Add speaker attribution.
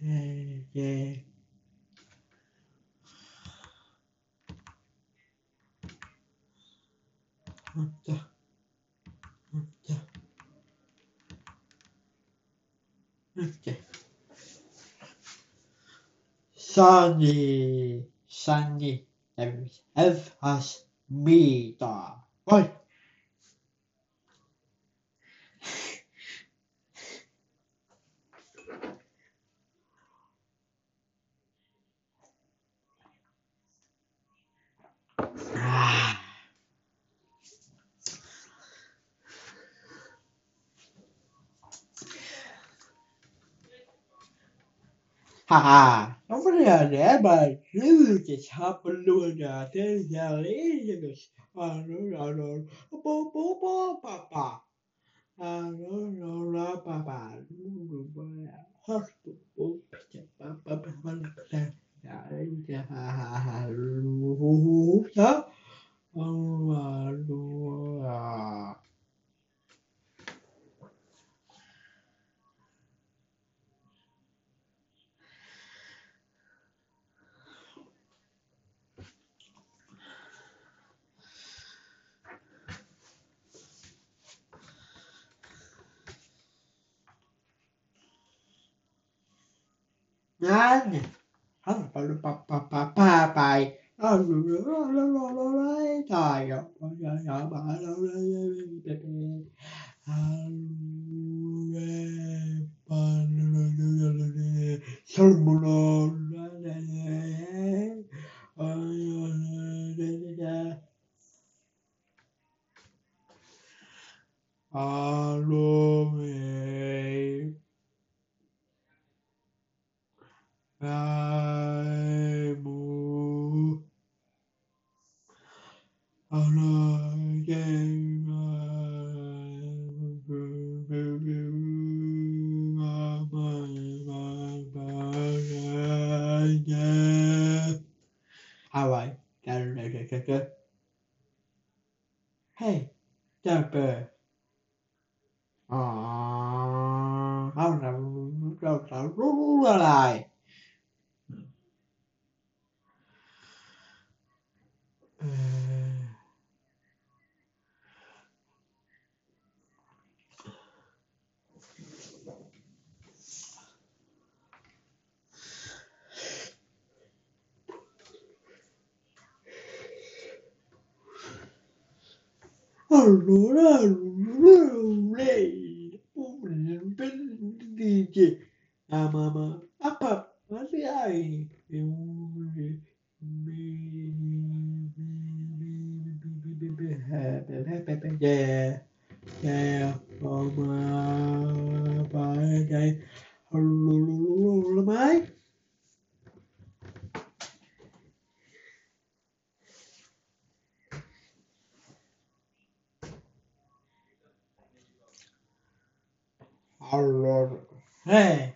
Speaker 1: yeah. Sunny, sunny, F as me, da. Right. Ah. à không rất là để mà nếu như chị sao mình luôn là thế giờ lấy cho được à rồi là rồi bố bố bố bà bà à rồi rồi rồi bà bà rồi bà hết bố bà bà bà bà bà bà bà bà bà bà bà bà cho. Hey, Jumper. Ờ, không là đâu đâu Allora, lei dice a mamma, a papà, se hai yeah, yeah, mamma, phải đây, mấy Allora, eh,